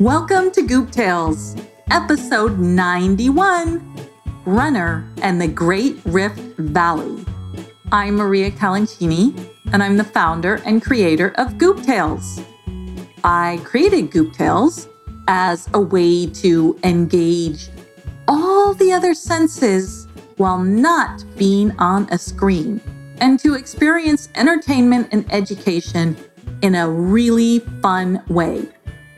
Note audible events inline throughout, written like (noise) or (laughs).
Welcome to Goop Tales, episode 91 Runner and the Great Rift Valley. I'm Maria Calancini, and I'm the founder and creator of Goop Tales. I created Goop Tales as a way to engage all the other senses while not being on a screen and to experience entertainment and education in a really fun way.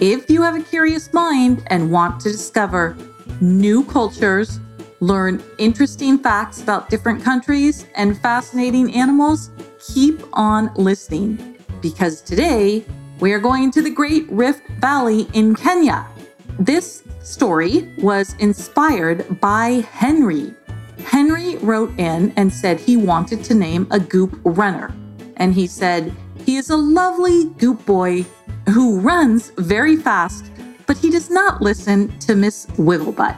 If you have a curious mind and want to discover new cultures, learn interesting facts about different countries and fascinating animals, keep on listening because today we are going to the Great Rift Valley in Kenya. This story was inspired by Henry. Henry wrote in and said he wanted to name a goop runner. And he said, he is a lovely goop boy who runs very fast, but he does not listen to Miss Wigglebutt.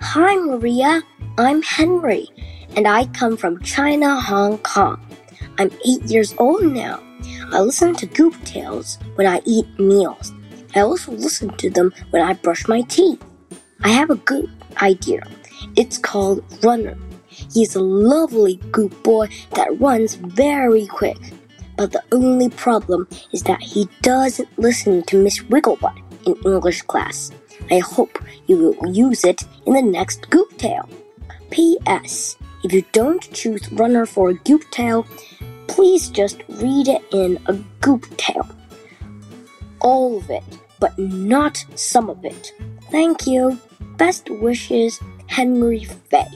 Hi, Maria. I'm Henry, and I come from China, Hong Kong. I'm eight years old now. I listen to Goop Tales when I eat meals. I also listen to them when I brush my teeth. I have a good idea. It's called Runner. He's a lovely goop boy that runs very quick. But the only problem is that he doesn't listen to Miss Wigglebutt in English class. I hope you will use it in the next Goop Tale. P.S. If you don't choose Runner for a Goop Tale, please just read it in a Goop Tale. All of it, but not some of it. Thank you. Best wishes, Henry Fay.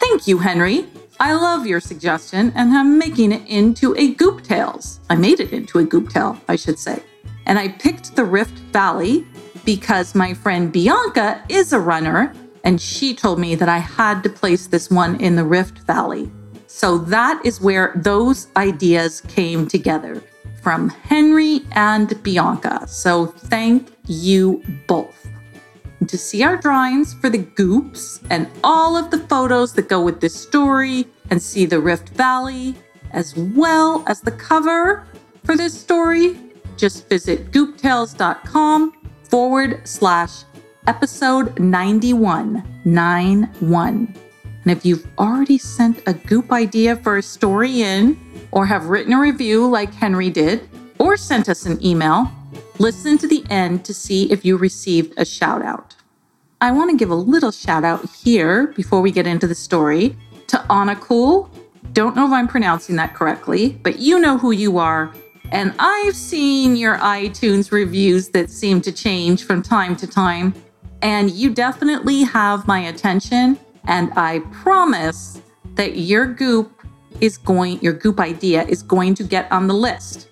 Thank you, Henry. I love your suggestion and I'm making it into a Goop Tales. I made it into a Goop Tale, I should say. And I picked the Rift Valley because my friend Bianca is a runner and she told me that I had to place this one in the Rift Valley. So that is where those ideas came together from Henry and Bianca. So thank you both to see our drawings for the goops and all of the photos that go with this story and see the Rift Valley, as well as the cover for this story, just visit gooptales.com forward slash episode 91 91. And if you've already sent a goop idea for a story in, or have written a review like Henry did, or sent us an email, Listen to the end to see if you received a shout out. I want to give a little shout out here before we get into the story to Anna Cool. Don't know if I'm pronouncing that correctly, but you know who you are. And I've seen your iTunes reviews that seem to change from time to time. And you definitely have my attention. And I promise that your goop is going, your goop idea is going to get on the list.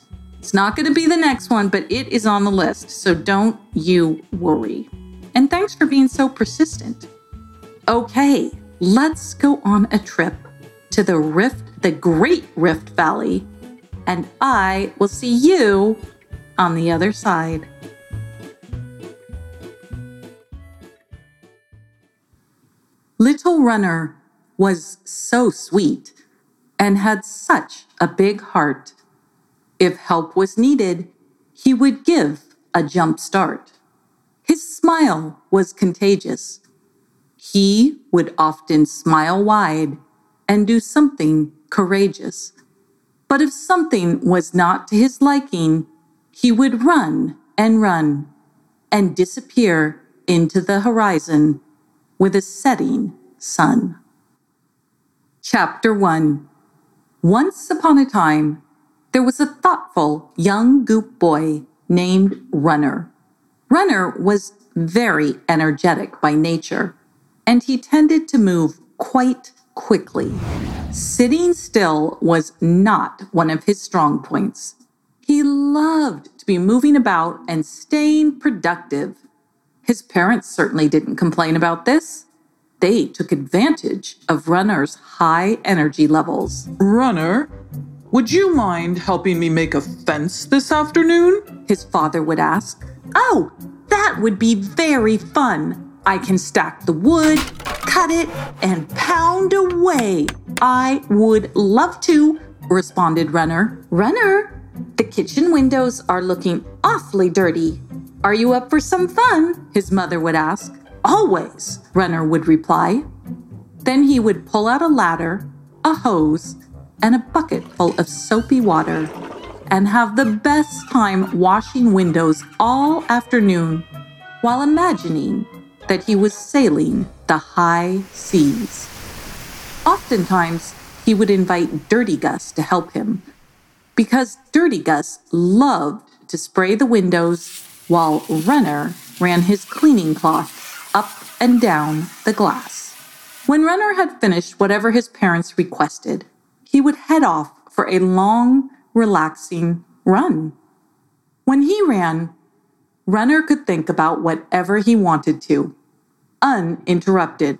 It's not going to be the next one, but it is on the list. So don't you worry. And thanks for being so persistent. Okay, let's go on a trip to the Rift, the Great Rift Valley, and I will see you on the other side. Little Runner was so sweet and had such a big heart. If help was needed, he would give a jump start. His smile was contagious. He would often smile wide and do something courageous. But if something was not to his liking, he would run and run and disappear into the horizon with a setting sun. Chapter 1 Once upon a time, there was a thoughtful young goop boy named Runner. Runner was very energetic by nature, and he tended to move quite quickly. Sitting still was not one of his strong points. He loved to be moving about and staying productive. His parents certainly didn't complain about this. They took advantage of Runner's high energy levels. Runner, would you mind helping me make a fence this afternoon? His father would ask. Oh, that would be very fun. I can stack the wood, cut it, and pound away. I would love to, responded Runner. Runner, the kitchen windows are looking awfully dirty. Are you up for some fun? His mother would ask. Always, Runner would reply. Then he would pull out a ladder, a hose, and a bucket full of soapy water and have the best time washing windows all afternoon while imagining that he was sailing the high seas. Oftentimes, he would invite Dirty Gus to help him because Dirty Gus loved to spray the windows while Runner ran his cleaning cloth up and down the glass. When Runner had finished whatever his parents requested, he would head off for a long, relaxing run. When he ran, Runner could think about whatever he wanted to, uninterrupted.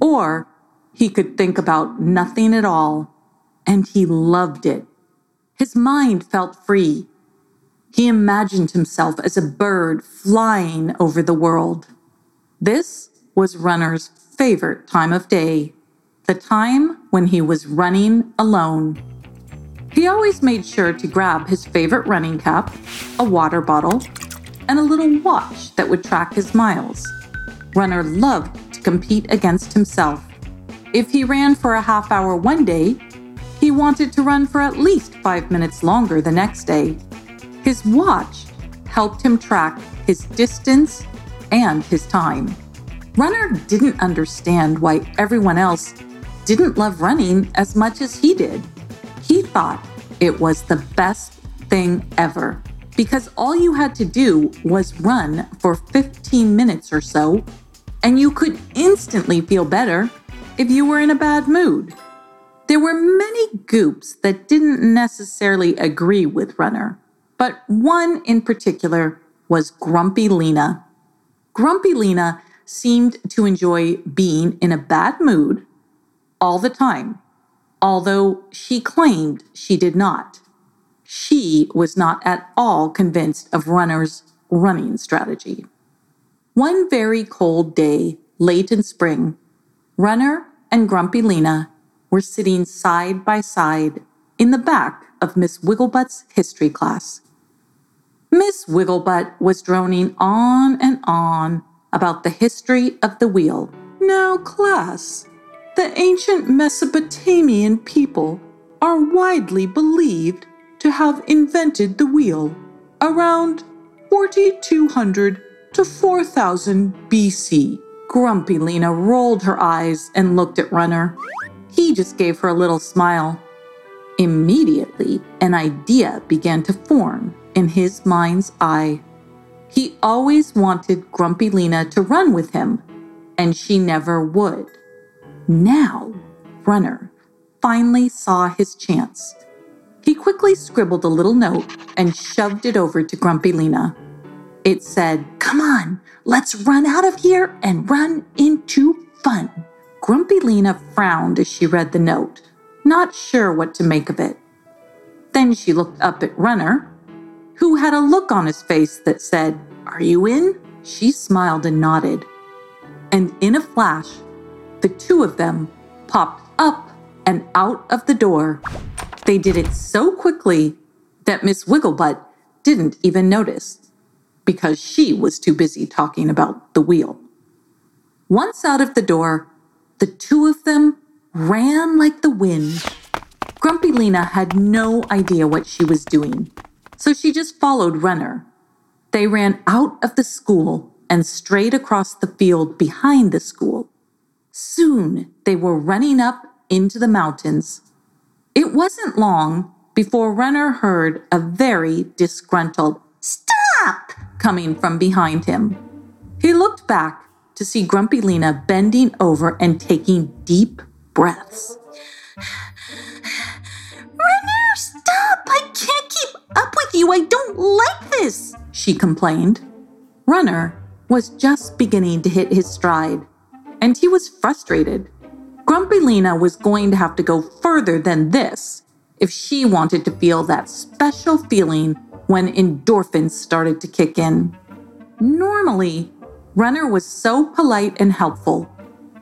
Or he could think about nothing at all, and he loved it. His mind felt free. He imagined himself as a bird flying over the world. This was Runner's favorite time of day, the time when he was running alone. He always made sure to grab his favorite running cap, a water bottle, and a little watch that would track his miles. Runner loved to compete against himself. If he ran for a half hour one day, he wanted to run for at least five minutes longer the next day. His watch helped him track his distance and his time. Runner didn't understand why everyone else didn't love running as much as he did. He thought it was the best thing ever because all you had to do was run for 15 minutes or so, and you could instantly feel better if you were in a bad mood. There were many goops that didn't necessarily agree with Runner, but one in particular was Grumpy Lena. Grumpy Lena seemed to enjoy being in a bad mood all the time although she claimed she did not. She was not at all convinced of Runner's running strategy. One very cold day, late in spring, Runner and Grumpy Lena were sitting side by side in the back of Miss Wigglebutt's history class. Miss Wigglebutt was droning on and on about the history of the wheel. Now, class, the ancient Mesopotamian people are widely believed to have invented the wheel around 4200 to 4000 BC. Grumpy Lena rolled her eyes and looked at Runner. He just gave her a little smile. Immediately, an idea began to form in his mind's eye. He always wanted Grumpy Lena to run with him, and she never would. Now, Runner finally saw his chance. He quickly scribbled a little note and shoved it over to Grumpy Lena. It said, Come on, let's run out of here and run into fun. Grumpy Lena frowned as she read the note, not sure what to make of it. Then she looked up at Runner, who had a look on his face that said, Are you in? She smiled and nodded. And in a flash, the two of them popped up and out of the door. They did it so quickly that Miss Wigglebutt didn't even notice because she was too busy talking about the wheel. Once out of the door, the two of them ran like the wind. Grumpy Lena had no idea what she was doing, so she just followed Runner. They ran out of the school and straight across the field behind the school. Soon they were running up into the mountains. It wasn't long before Runner heard a very disgruntled stop coming from behind him. He looked back to see Grumpy Lena bending over and taking deep breaths. Runner, stop! I can't keep up with you. I don't like this, she complained. Runner was just beginning to hit his stride and he was frustrated. Grumpy Lena was going to have to go further than this if she wanted to feel that special feeling when endorphins started to kick in. Normally, Runner was so polite and helpful,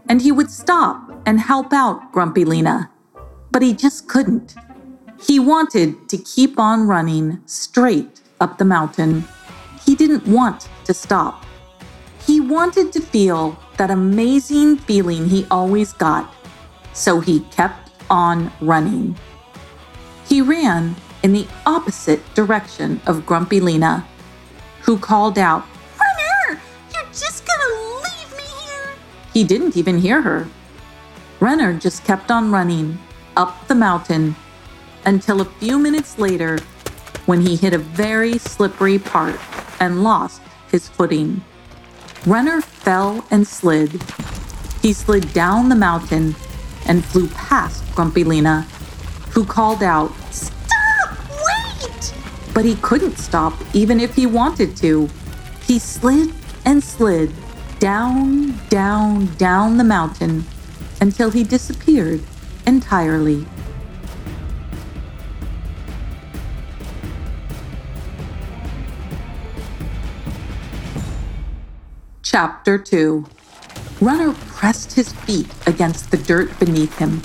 and he would stop and help out Grumpy Lena, but he just couldn't. He wanted to keep on running straight up the mountain. he didn't want to stop. He wanted to feel that amazing feeling he always got, so he kept on running. He ran in the opposite direction of Grumpy Lena, who called out, Runner, you're just gonna leave me here. He didn't even hear her. Runner just kept on running up the mountain until a few minutes later when he hit a very slippery part and lost his footing. Runner fell and slid. He slid down the mountain and flew past Grumpy Lena, who called out, Stop! Wait! but he couldn't stop even if he wanted to. He slid and slid down, down, down the mountain until he disappeared entirely. Chapter 2 Runner pressed his feet against the dirt beneath him,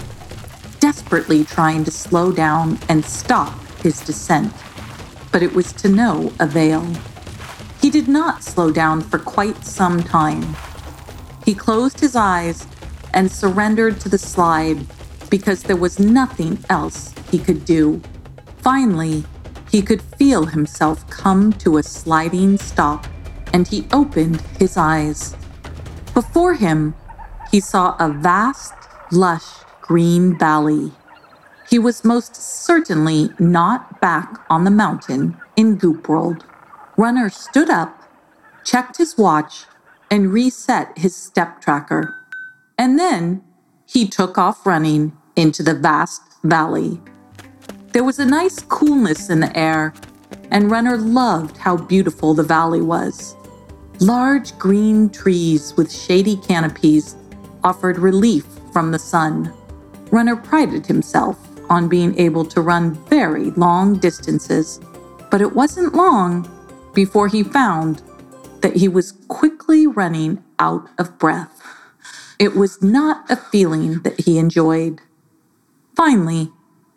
desperately trying to slow down and stop his descent but it was to no avail. He did not slow down for quite some time. He closed his eyes and surrendered to the slide because there was nothing else he could do. Finally, he could feel himself come to a sliding stop and he opened his eyes. Before him, he saw a vast, lush green valley. He was most certainly not back on the mountain in Goop World. Runner stood up, checked his watch, and reset his step tracker. And then he took off running into the vast valley. There was a nice coolness in the air, and Runner loved how beautiful the valley was. Large green trees with shady canopies offered relief from the sun. Runner prided himself on being able to run very long distances, but it wasn't long before he found that he was quickly running out of breath. It was not a feeling that he enjoyed. Finally,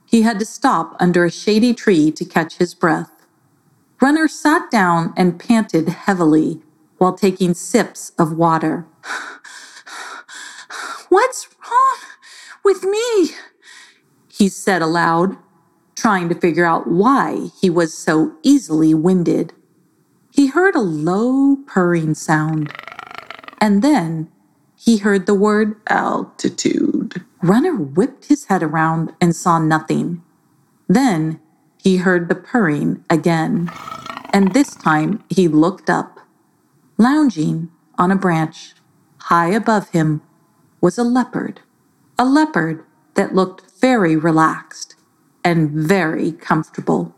he had to stop under a shady tree to catch his breath. Runner sat down and panted heavily while taking sips of water. What's wrong with me? he said aloud, trying to figure out why he was so easily winded. He heard a low purring sound, and then he heard the word Altitude. Runner whipped his head around and saw nothing. Then he heard the purring again, and this time he looked up. Lounging on a branch high above him was a leopard, a leopard that looked very relaxed and very comfortable.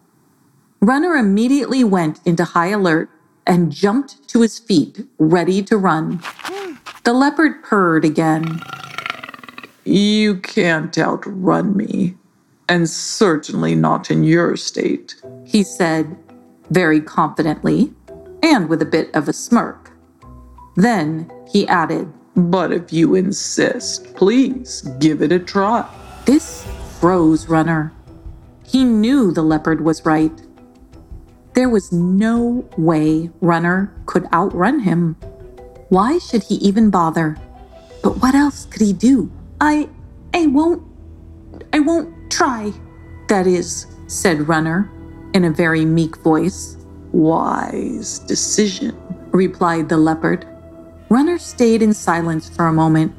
Runner immediately went into high alert and jumped to his feet, ready to run. The leopard purred again. You can't outrun me, and certainly not in your state. he said very confidently and with a bit of a smirk. Then he added, But if you insist, please give it a try. This froze Runner. He knew the leopard was right. There was no way Runner could outrun him. Why should he even bother? But what else could he do? I I won't I won't try. That is, said Runner in a very meek voice. Wise decision. replied the leopard. Runner stayed in silence for a moment,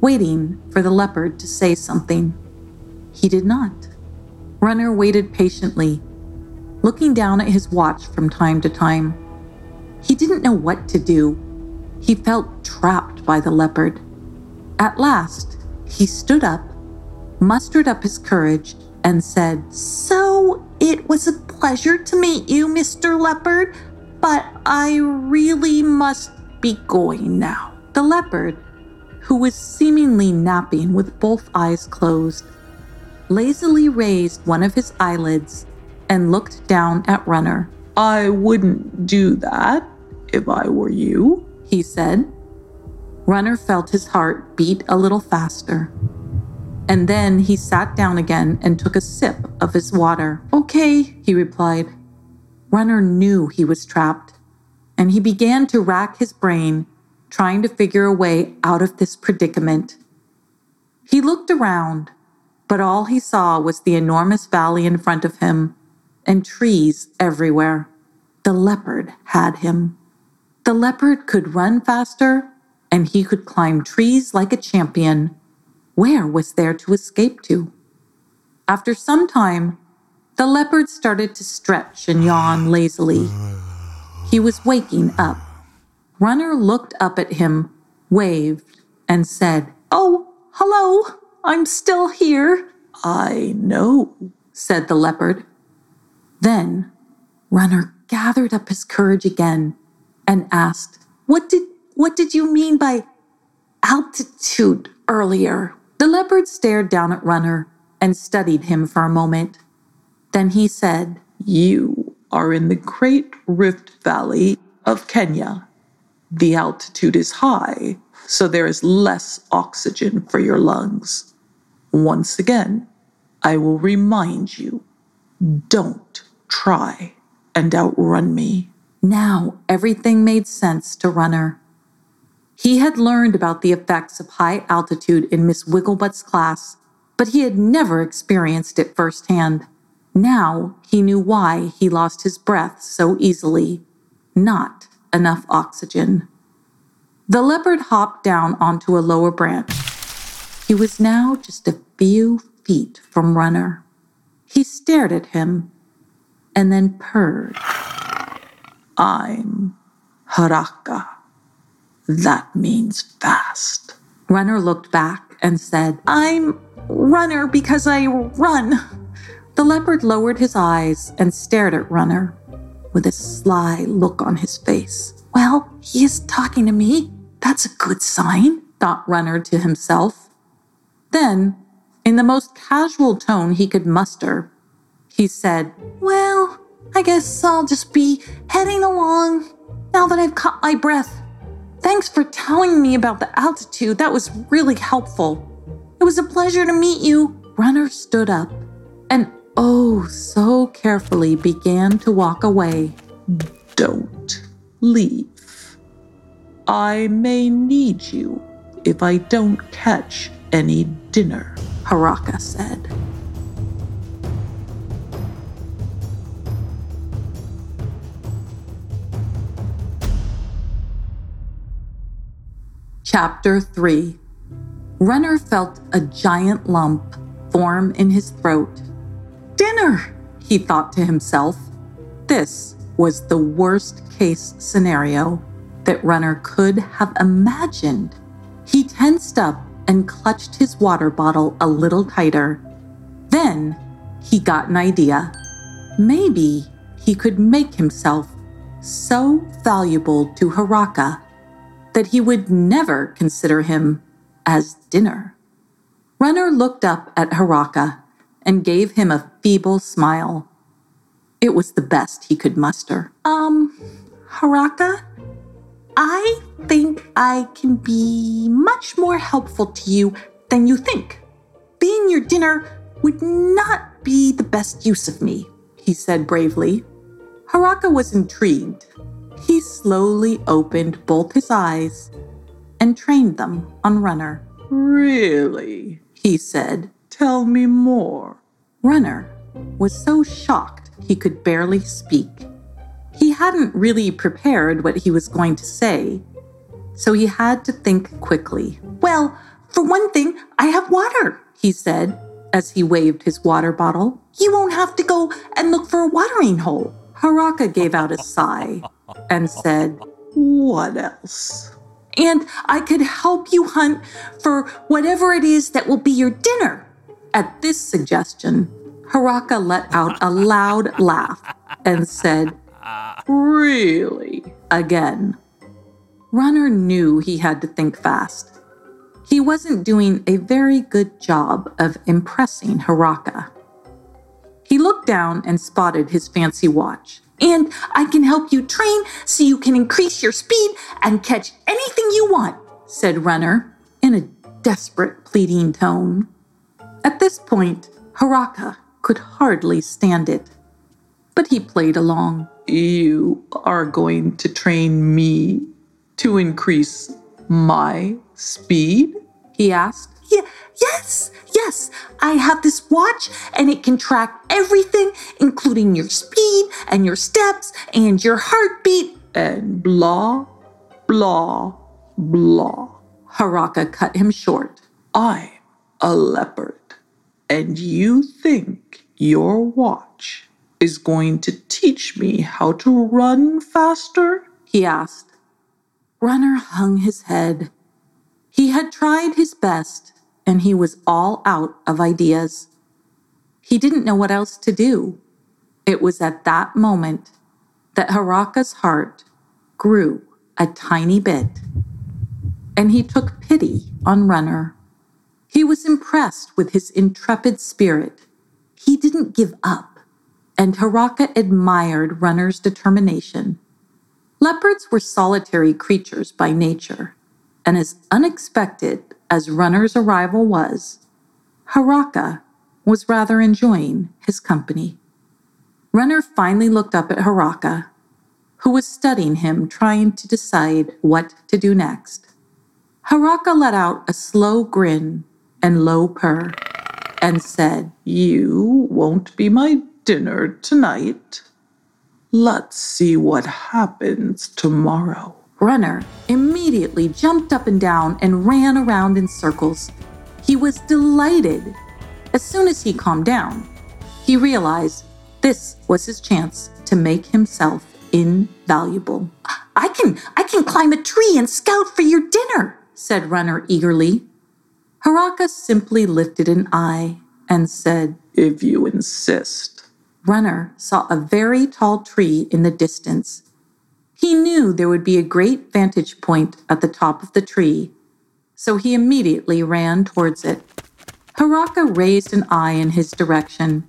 waiting for the leopard to say something. He did not. Runner waited patiently, looking down at his watch from time to time. He didn't know what to do. He felt trapped by the leopard. At last, he stood up, mustered up his courage, and said, So it was a pleasure to meet you, Mr. Leopard, but I really must be going now. The leopard, who was seemingly napping with both eyes closed, lazily raised one of his eyelids and looked down at Runner. I wouldn't do that if I were you. He said. Runner felt his heart beat a little faster. And then he sat down again and took a sip of his water. Okay, he replied. Runner knew he was trapped, and he began to rack his brain, trying to figure a way out of this predicament. He looked around, but all he saw was the enormous valley in front of him and trees everywhere. The leopard had him. The leopard could run faster, and he could climb trees like a champion. Where was there to escape to? After some time, the leopard started to stretch and yawn lazily. He was waking up. Runner looked up at him, waved, and said, Oh, hello, I'm still here. I know, said the leopard. Then Runner gathered up his courage again and asked, What did what did you mean by altitude earlier? The leopard stared down at Runner and studied him for a moment. Then he said, You are in the Great Rift Valley of Kenya. The altitude is high, so there is less oxygen for your lungs. Once again, I will remind you don't try and outrun me. Now everything made sense to Runner. He had learned about the effects of high altitude in Miss Wigglebutt's class, but he had never experienced it firsthand. Now he knew why he lost his breath so easily not enough oxygen. The leopard hopped down onto a lower branch. He was now just a few feet from Runner. He stared at him and then purred. I'm Haraka. That means fast. Runner looked back and said, I'm Runner because I run. The leopard lowered his eyes and stared at Runner with a sly look on his face. Well, he is talking to me. That's a good sign, thought Runner to himself. Then, in the most casual tone he could muster, he said, Well, I guess I'll just be heading along now that I've caught my breath. Thanks for telling me about the altitude. That was really helpful. It was a pleasure to meet you. Runner stood up and oh so carefully began to walk away. Don't leave. I may need you if I don't catch any dinner, Haraka said. Chapter 3 Runner felt a giant lump form in his throat. Dinner, he thought to himself. This was the worst case scenario that Runner could have imagined. He tensed up and clutched his water bottle a little tighter. Then he got an idea. Maybe he could make himself so valuable to Haraka that he would never consider him as dinner. Runner looked up at Haraka and gave him a feeble smile. It was the best he could muster. Um, Haraka, I think I can be much more helpful to you than you think. Being your dinner would not be the best use of me, he said bravely. Haraka was intrigued. He slowly opened both his eyes and trained them on Runner. Really? He said. Tell me more. Runner was so shocked he could barely speak. He hadn't really prepared what he was going to say, so he had to think quickly. Well, for one thing, I have water, he said as he waved his water bottle. You won't have to go and look for a watering hole. Haraka gave out a sigh and said, What else? And I could help you hunt for whatever it is that will be your dinner. At this suggestion, Haraka let out a loud (laughs) laugh and said, Really? Again. Runner knew he had to think fast. He wasn't doing a very good job of impressing Haraka. He looked down and spotted his fancy watch. And I can help you train so you can increase your speed and catch anything you want, said Runner in a desperate, pleading tone. At this point, Haraka could hardly stand it. But he played along. You are going to train me to increase my speed? He asked. Yeah, yes, yes. I have this watch and it can track everything, including your speed and your steps and your heartbeat. And blah, blah, blah. Haraka cut him short. I'm a leopard, and you think your watch is going to teach me how to run faster? He asked. Runner hung his head. He had tried his best, and he was all out of ideas. He didn't know what else to do. It was at that moment that Haraka's heart grew a tiny bit, and he took pity on Runner. He was impressed with his intrepid spirit. He didn't give up, and Haraka admired Runner's determination. Leopards were solitary creatures by nature, and as unexpected as Runner's arrival was, Haraka was rather enjoying his company. Runner finally looked up at Haraka, who was studying him, trying to decide what to do next. Haraka let out a slow grin and low purr and said, You won't be my dinner tonight. Let's see what happens tomorrow. Runner immediately jumped up and down and ran around in circles. He was delighted. As soon as he calmed down, he realized this was his chance to make himself invaluable. I can I can climb a tree and scout for your dinner, said Runner eagerly. Haraka simply lifted an eye and said, If you insist. Runner saw a very tall tree in the distance. He knew there would be a great vantage point at the top of the tree, so he immediately ran towards it. Haraka raised an eye in his direction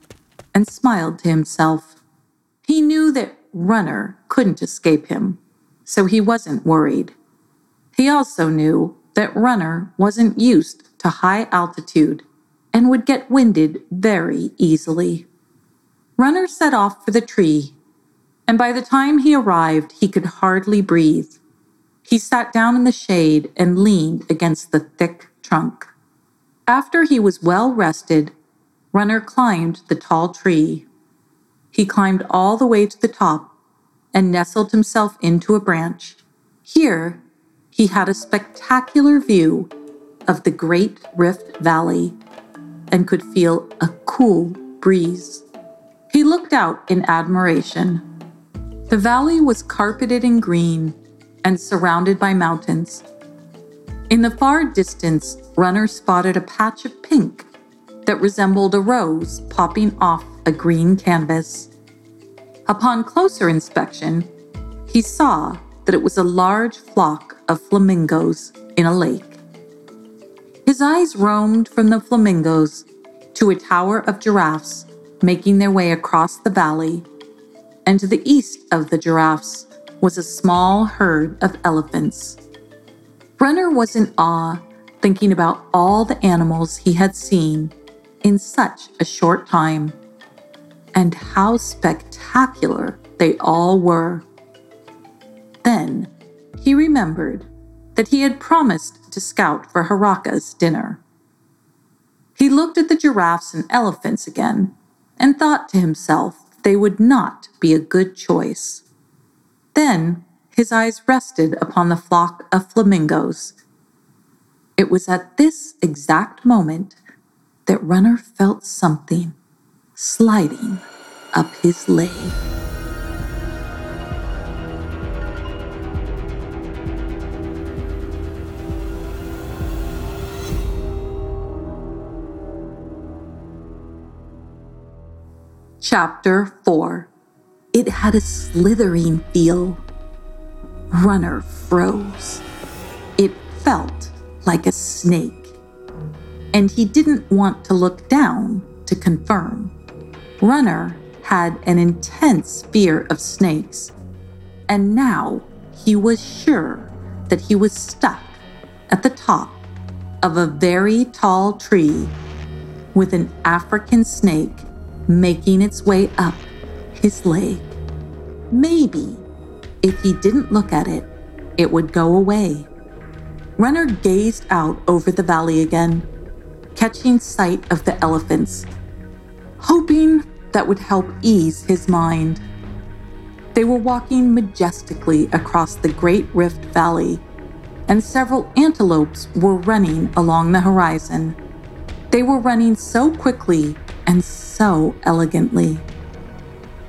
and smiled to himself. He knew that Runner couldn't escape him, so he wasn't worried. He also knew that Runner wasn't used to high altitude and would get winded very easily. Runner set off for the tree, and by the time he arrived, he could hardly breathe. He sat down in the shade and leaned against the thick trunk. After he was well rested, Runner climbed the tall tree. He climbed all the way to the top and nestled himself into a branch. Here, he had a spectacular view of the Great Rift Valley and could feel a cool breeze. He looked out in admiration. The valley was carpeted in green and surrounded by mountains. In the far distance, Runner spotted a patch of pink that resembled a rose popping off a green canvas. Upon closer inspection, he saw that it was a large flock of flamingos in a lake. His eyes roamed from the flamingos to a tower of giraffes making their way across the valley, and to the east of the giraffes was a small herd of elephants. Runner was in awe, thinking about all the animals he had seen in such a short time, and how spectacular they all were. Then he remembered that he had promised to scout for Haraka's dinner. He looked at the giraffes and elephants again and thought to himself they would not be a good choice. Then his eyes rested upon the flock of flamingos. It was at this exact moment that Runner felt something sliding up his leg. Chapter 4 It had a slithering feel. Runner froze. It felt like a snake. And he didn't want to look down to confirm. Runner had an intense fear of snakes, and now he was sure that he was stuck at the top of a very tall tree with an African snake making its way up his leg. Maybe if he didn't look at it, it would go away. Runner gazed out over the valley again, catching sight of the elephants, hoping that would help ease his mind. They were walking majestically across the Great Rift Valley, and several antelopes were running along the horizon. They were running so quickly and so elegantly.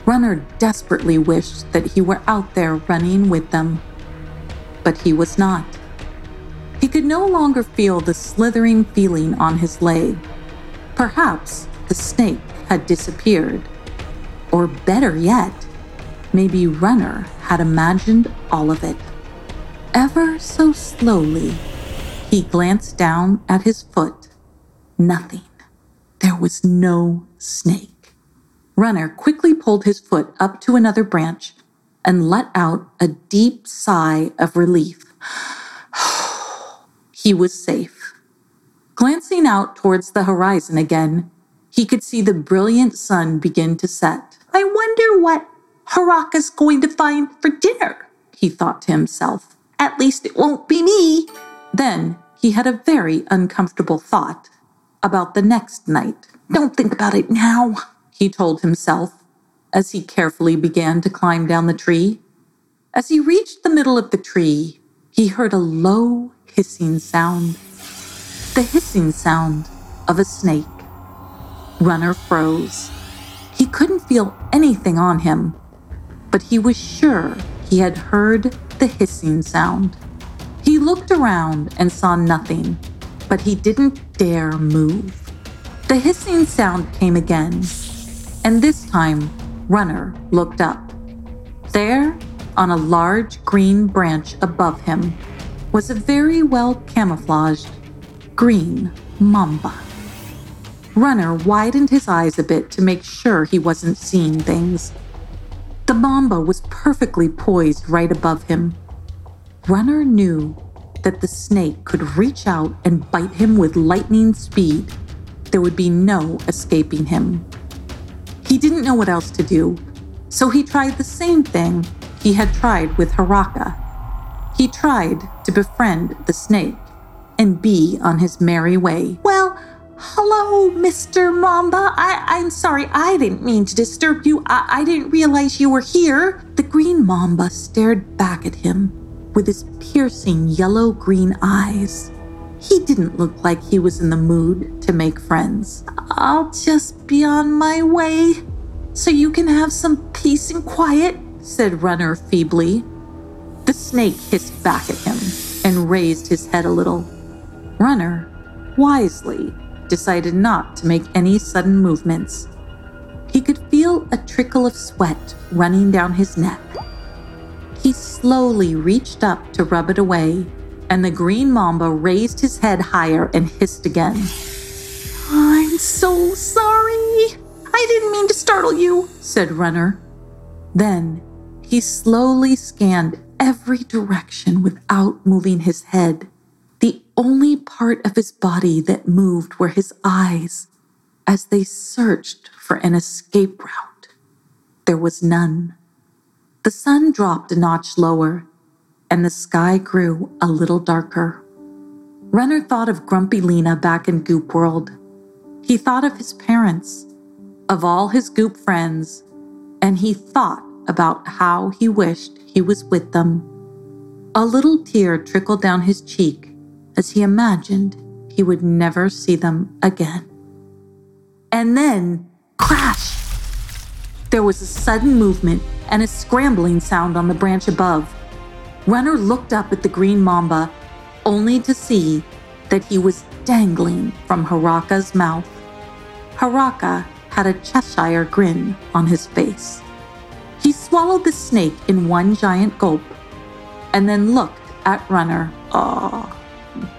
Runner desperately wished that he were out there running with them. But he was not. He could no longer feel the slithering feeling on his leg. Perhaps the snake had disappeared. Or better yet, maybe Runner had imagined all of it. Ever so slowly, he glanced down at his foot. Nothing. There was no snake. Runner quickly pulled his foot up to another branch and let out a deep sigh of relief. (sighs) he was safe. Glancing out towards the horizon again, he could see the brilliant sun begin to set. I wonder what Haraka's going to find for dinner, he thought to himself. At least it won't be me. Then he had a very uncomfortable thought about the next night. Don't think about it now, he told himself as he carefully began to climb down the tree. As he reached the middle of the tree, he heard a low hissing sound. The hissing sound of a snake. Runner froze. He couldn't feel anything on him, but he was sure he had heard the hissing sound. He looked around and saw nothing, but he didn't dare move. The hissing sound came again, and this time Runner looked up. There, on a large green branch above him, was a very well camouflaged green mamba. Runner widened his eyes a bit to make sure he wasn't seeing things. The mamba was perfectly poised right above him. Runner knew that the snake could reach out and bite him with lightning speed. There would be no escaping him. He didn't know what else to do, so he tried the same thing he had tried with Haraka. He tried to befriend the snake and be on his merry way. Well, hello, Mr. Mamba. I, am sorry, I didn't mean to disturb you. I, I didn't realize you were here. The green Mamba stared back at him with his piercing yellow green eyes. He didn't look like he was in the mood to make friends. I'll just be on my way so you can have some peace and quiet, said Runner feebly. The snake hissed back at him and raised his head a little. Runner, wisely, decided not to make any sudden movements. He could feel a trickle of sweat running down his neck. He slowly reached up to rub it away and the green mamba raised his head higher and hissed again. I'm so sorry. I didn't mean to startle you, said Runner. Then he slowly scanned every direction without moving his head. The only part of his body that moved were his eyes as they searched for an escape route. There was none. The sun dropped a notch lower and the sky grew a little darker. Runner thought of Grumpy Lena back in Goop World. He thought of his parents, of all his Goop friends, and he thought about how he wished he was with them. A little tear trickled down his cheek as he imagined he would never see them again. And then, crash! There was a sudden movement and a scrambling sound on the branch above. Runner looked up at the green mamba, only to see that he was dangling from Haraka's mouth. Haraka had a Cheshire grin on his face. He swallowed the snake in one giant gulp and then looked at Runner. Ah,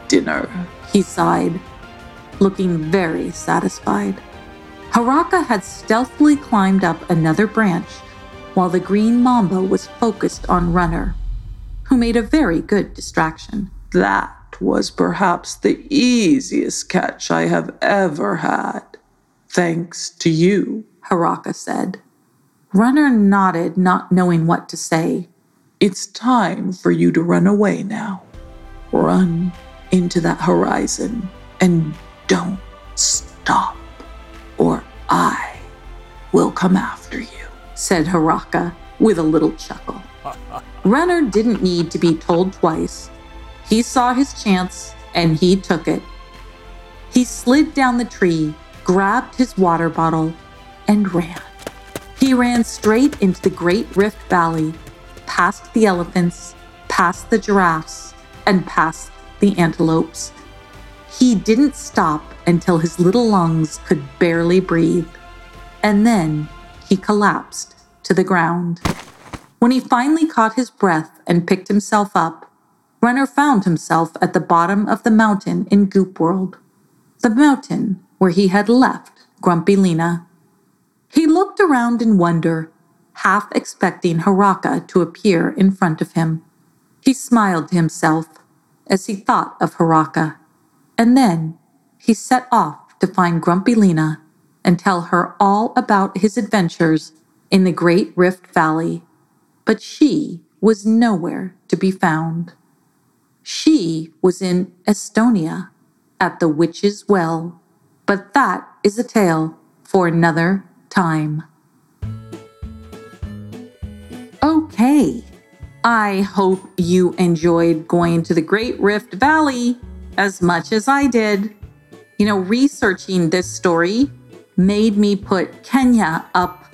dinner, he sighed, looking very satisfied. Haraka had stealthily climbed up another branch while the green mamba was focused on Runner who made a very good distraction. That was perhaps the easiest catch I have ever had. Thanks to you, Haraka said. Runner nodded, not knowing what to say. It's time for you to run away now. Run into that horizon and don't stop, or I will come after you, said Haraka with a little chuckle. (laughs) Runner didn't need to be told twice. He saw his chance and he took it. He slid down the tree, grabbed his water bottle, and ran. He ran straight into the Great Rift Valley, past the elephants, past the giraffes, and past the antelopes. He didn't stop until his little lungs could barely breathe. And then he collapsed to the ground. When he finally caught his breath and picked himself up, Runner found himself at the bottom of the mountain in Goop World, the mountain where he had left Grumpy Lena. He looked around in wonder, half expecting Haraka to appear in front of him. He smiled to himself as he thought of Haraka, and then he set off to find Grumpy Lena and tell her all about his adventures in the Great Rift Valley. But she was nowhere to be found. She was in Estonia at the Witch's Well, but that is a tale for another time. Okay, I hope you enjoyed going to the Great Rift Valley as much as I did. You know, researching this story made me put Kenya up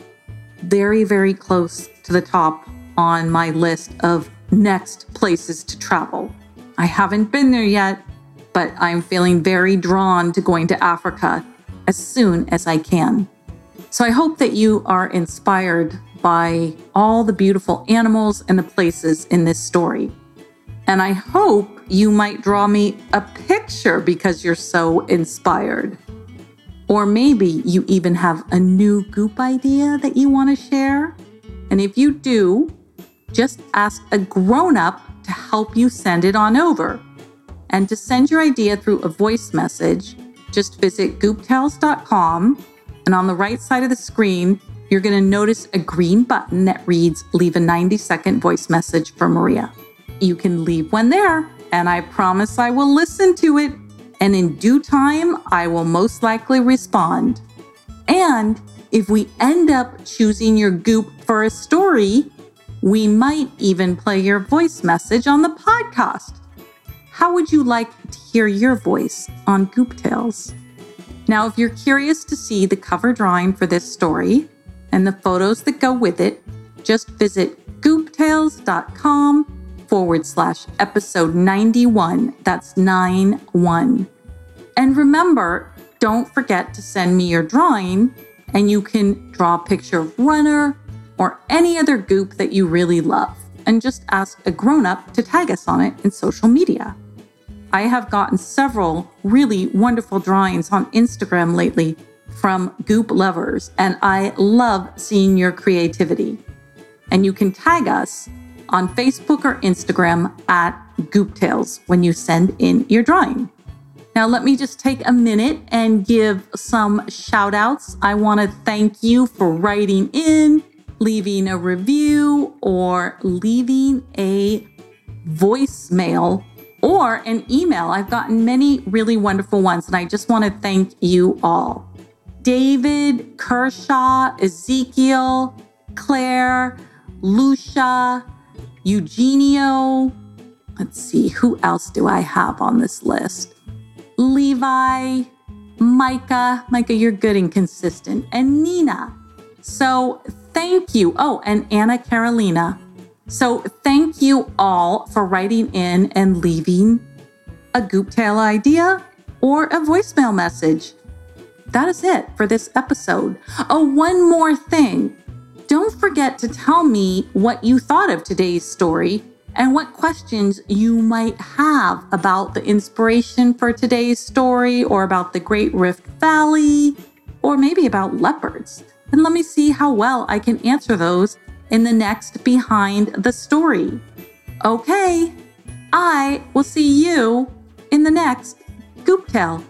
very, very close to the top on my list of next places to travel. I haven't been there yet, but I'm feeling very drawn to going to Africa as soon as I can. So I hope that you are inspired by all the beautiful animals and the places in this story. And I hope you might draw me a picture because you're so inspired. Or maybe you even have a new goop idea that you want to share. And if you do, just ask a grown up to help you send it on over. And to send your idea through a voice message, just visit gooptales.com. And on the right side of the screen, you're going to notice a green button that reads Leave a 90 second voice message for Maria. You can leave one there, and I promise I will listen to it and in due time, I will most likely respond. And if we end up choosing your goop for a story, we might even play your voice message on the podcast. How would you like to hear your voice on Goop Tales? Now, if you're curious to see the cover drawing for this story and the photos that go with it, just visit gooptales.com forward slash episode 91. That's 9 1. And remember, don't forget to send me your drawing, and you can draw a picture of Runner or any other goop that you really love, and just ask a grown up to tag us on it in social media. I have gotten several really wonderful drawings on Instagram lately from goop lovers, and I love seeing your creativity. And you can tag us on Facebook or Instagram at Gooptales when you send in your drawing. Now, let me just take a minute and give some shout outs. I want to thank you for writing in, leaving a review, or leaving a voicemail or an email. I've gotten many really wonderful ones, and I just want to thank you all. David, Kershaw, Ezekiel, Claire, Lucia, Eugenio. Let's see, who else do I have on this list? Levi, Micah. Micah, you're good and consistent. And Nina. So thank you. Oh, and Anna Carolina. So thank you all for writing in and leaving a Goop Tale idea or a voicemail message. That is it for this episode. Oh, one more thing. Don't forget to tell me what you thought of today's story and what questions you might have about the inspiration for today's story or about the Great Rift Valley or maybe about leopards. And let me see how well I can answer those in the next Behind the Story. Okay, I will see you in the next Goop Tale.